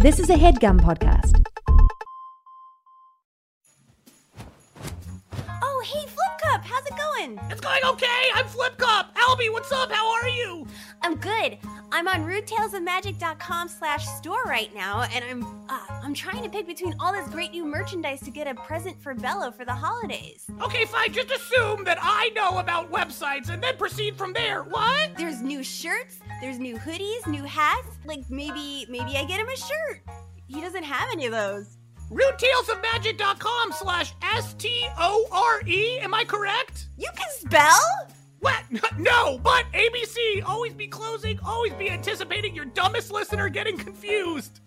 This is a headgum podcast. Oh, hey, Flip Cup, how's it going? It's going okay. I'm Flip Cup. Albie, what's up? How are you? I'm good. I'm on rudetalesofmagic.com slash store right now, and I'm uh, I'm trying to pick between all this great new merchandise to get a present for Bella for the holidays. Okay, fine. Just assume that I know about websites and then proceed from there. What? There's new shirts, there's new hoodies, new hats. Like maybe maybe I get him a shirt. He doesn't have any of those. RudeTalesOfMagic.com slash S-T-O-R-E. Am I correct? You can spell? What? No, but ABC. Always be closing. Always be anticipating your dumbest listener getting confused.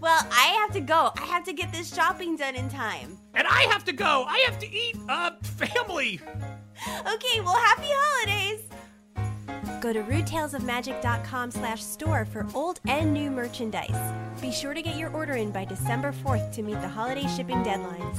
Well, I have to go. I have to get this shopping done in time. And I have to go. I have to eat, uh, family. Okay, well, happy holidays. Go to rudetalesofmagic.com slash store for old and new merchandise. Be sure to get your order in by December 4th to meet the holiday shipping deadlines.